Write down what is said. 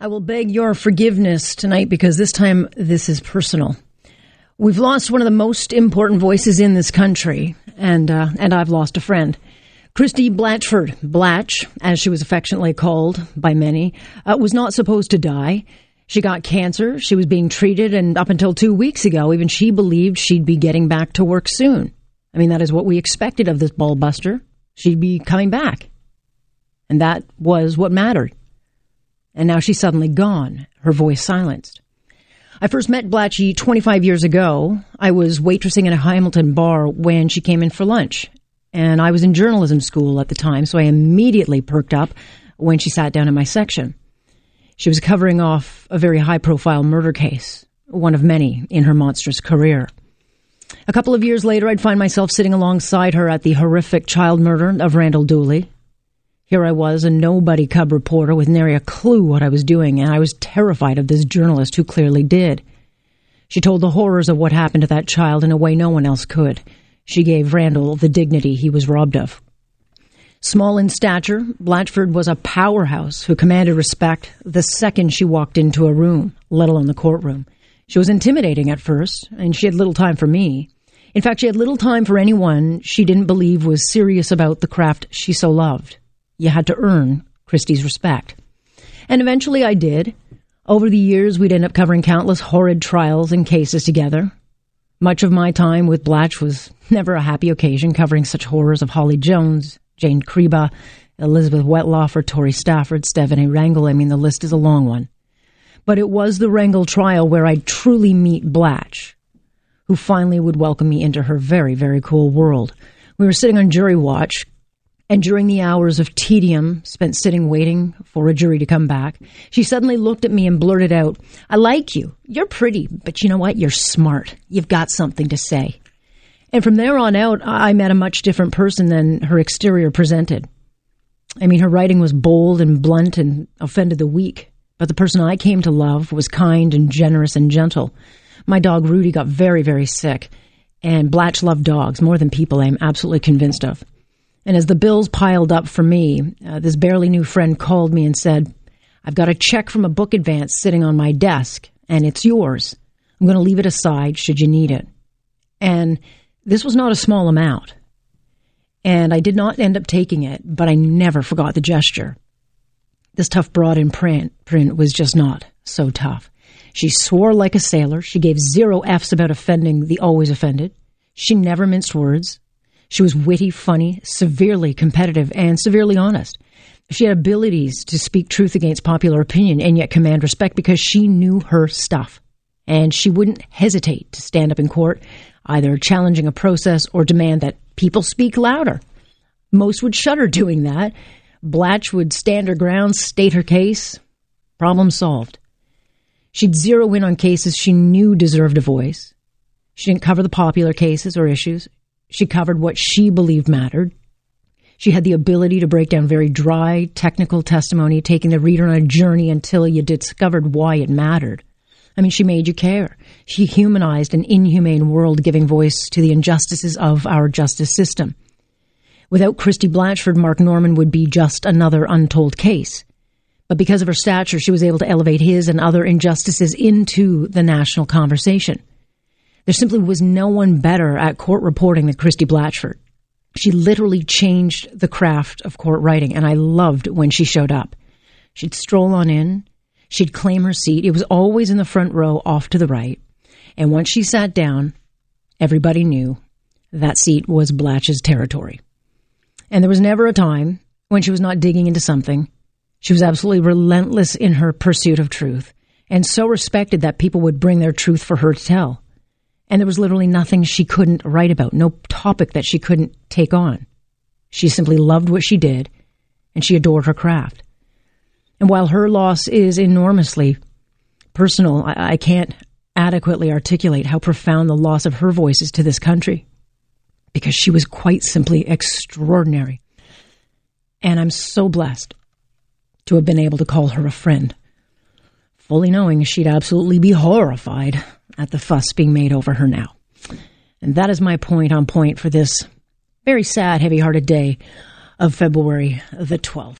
I will beg your forgiveness tonight because this time this is personal. We've lost one of the most important voices in this country, and uh, and I've lost a friend. Christie Blatchford, Blatch, as she was affectionately called by many, uh, was not supposed to die. She got cancer. She was being treated, and up until two weeks ago, even she believed she'd be getting back to work soon. I mean, that is what we expected of this ballbuster. She'd be coming back. And that was what mattered and now she's suddenly gone, her voice silenced. I first met Blatchy 25 years ago. I was waitressing in a Hamilton bar when she came in for lunch. And I was in journalism school at the time, so I immediately perked up when she sat down in my section. She was covering off a very high profile murder case, one of many in her monstrous career. A couple of years later, I'd find myself sitting alongside her at the horrific child murder of Randal Dooley. Here I was, a nobody cub reporter with nary a clue what I was doing, and I was terrified of this journalist who clearly did. She told the horrors of what happened to that child in a way no one else could. She gave Randal the dignity he was robbed of. Small in stature, Blatchford was a powerhouse who commanded respect the second she walked into a room, let alone the courtroom. She was intimidating at first, and she had little time for me. In fact, she had little time for anyone she didn't believe was serious about the craft she so loved you had to earn Christie's respect. And eventually I did. Over the years, we'd end up covering countless horrid trials and cases together. Much of my time with Blatch was never a happy occasion, covering such horrors of Holly Jones, Jane Creba, Elizabeth Wettlaufer, Tori Stafford, Stefanie Rengel. I mean, the list is a long one. But it was the Rengel trial where I'd truly meet Blatch, who finally would welcome me into her very, very cool world. We were sitting on jury watch, and during the hours of tedium spent sitting waiting for a jury to come back, she suddenly looked at me and blurted out, I like you. You're pretty, but you know what? You're smart. You've got something to say. And from there on out, I met a much different person than her exterior presented. I mean, her writing was bold and blunt and offended the weak, but the person I came to love was kind and generous and gentle. My dog Rudy got very, very sick, and Blatch loved dogs more than people, I am absolutely convinced of. And as the bills piled up for me, uh, this barely new friend called me and said, I've got a check from a book advance sitting on my desk, and it's yours. I'm going to leave it aside should you need it. And this was not a small amount. And I did not end up taking it, but I never forgot the gesture. This tough broad in print, print was just not so tough. She swore like a sailor. She gave zero F's about offending the always offended. She never minced words. She was witty, funny, severely competitive, and severely honest. She had abilities to speak truth against popular opinion and yet command respect because she knew her stuff. And she wouldn't hesitate to stand up in court, either challenging a process or demand that people speak louder. Most would shudder doing that. Blatch would stand her ground, state her case. Problem solved. She'd zero in on cases she knew deserved a voice. She didn't cover the popular cases or issues. She covered what she believed mattered. She had the ability to break down very dry, technical testimony, taking the reader on a journey until you discovered why it mattered. I mean, she made you care. She humanized an inhumane world, giving voice to the injustices of our justice system. Without Christie Blatchford, Mark Norman would be just another untold case. But because of her stature, she was able to elevate his and other injustices into the national conversation. There simply was no one better at court reporting than Christie Blatchford. She literally changed the craft of court writing, and I loved when she showed up. She'd stroll on in, she'd claim her seat. It was always in the front row off to the right. And once she sat down, everybody knew that seat was Blatch's territory. And there was never a time when she was not digging into something. She was absolutely relentless in her pursuit of truth and so respected that people would bring their truth for her to tell. And there was literally nothing she couldn't write about, no topic that she couldn't take on. She simply loved what she did, and she adored her craft. And while her loss is enormously personal. I, I can't adequately articulate how profound the loss of her voice is to this country because she was quite simply extraordinary. And I'm so blessed to have been able to call her a friend, fully knowing she'd absolutely be horrified at the fuss being made over her now. And that is my point on point for this very sad, heavy hearted day of February the 12th.